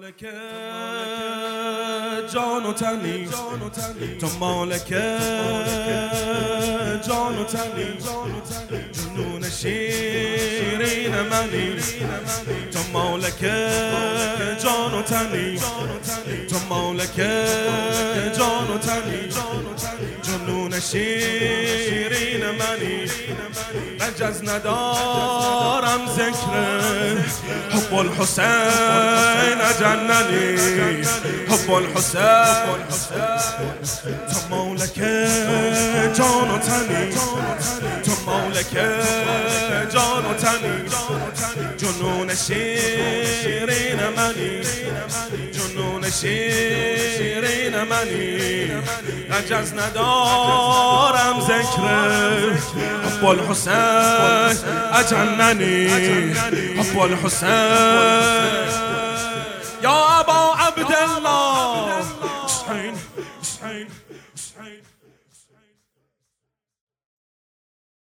مالک جان و تنی تو مالک جان و تنی جنون شیرین منی تو مالک جان و تنی تو مالک جان و تنی جنون شیرین منی مجز ندارم ذکر حب الحسین جننی حب الحسین. تو مولک جان و تنی. تو مولک جان و تنی. جنون شیرین منی. جنون شیرین منی. عجز ندارم ذکر. حب الحسین اجننی. حب الحسین یا ابا عبدالله. حسین حسین حسین.